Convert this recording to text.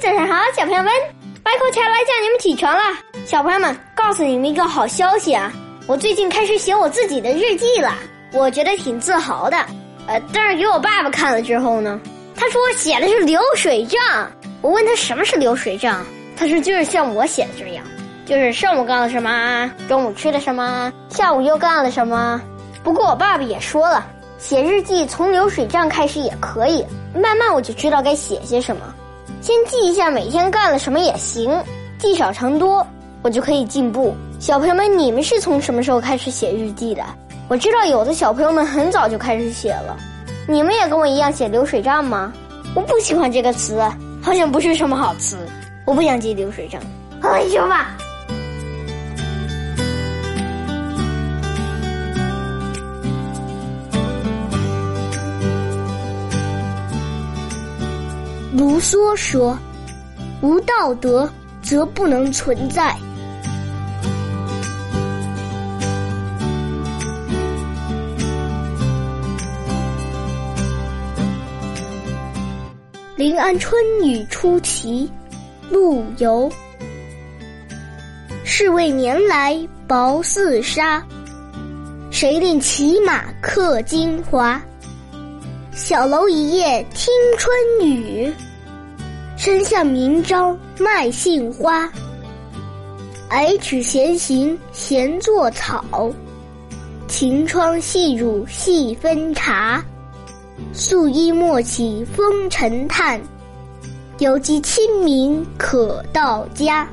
早上好，小朋友们，白口茶来叫你们起床了。小朋友们，告诉你们一个好消息啊！我最近开始写我自己的日记了，我觉得挺自豪的。呃，但是给我爸爸看了之后呢，他说我写的是流水账。我问他什么是流水账，他说就是像我写的这样，就是上午干了什么，中午吃了什么，下午又干了什么。不过我爸爸也说了，写日记从流水账开始也可以，慢慢我就知道该写些什么。先记一下每天干了什么也行，积少成多，我就可以进步。小朋友们，你们是从什么时候开始写日记的？我知道有的小朋友们很早就开始写了，你们也跟我一样写流水账吗？我不喜欢这个词，好像不是什么好词。我不想记流水账。哎呦妈！卢梭说：“无道德则不能存在。”临安春雨初齐，陆游。是谓年来薄似纱，谁令骑马客京华？小楼一夜听春雨，山下明朝卖杏花。矮曲闲行闲作草，晴窗细乳细分茶。素衣莫起风尘叹，犹记清明可到家。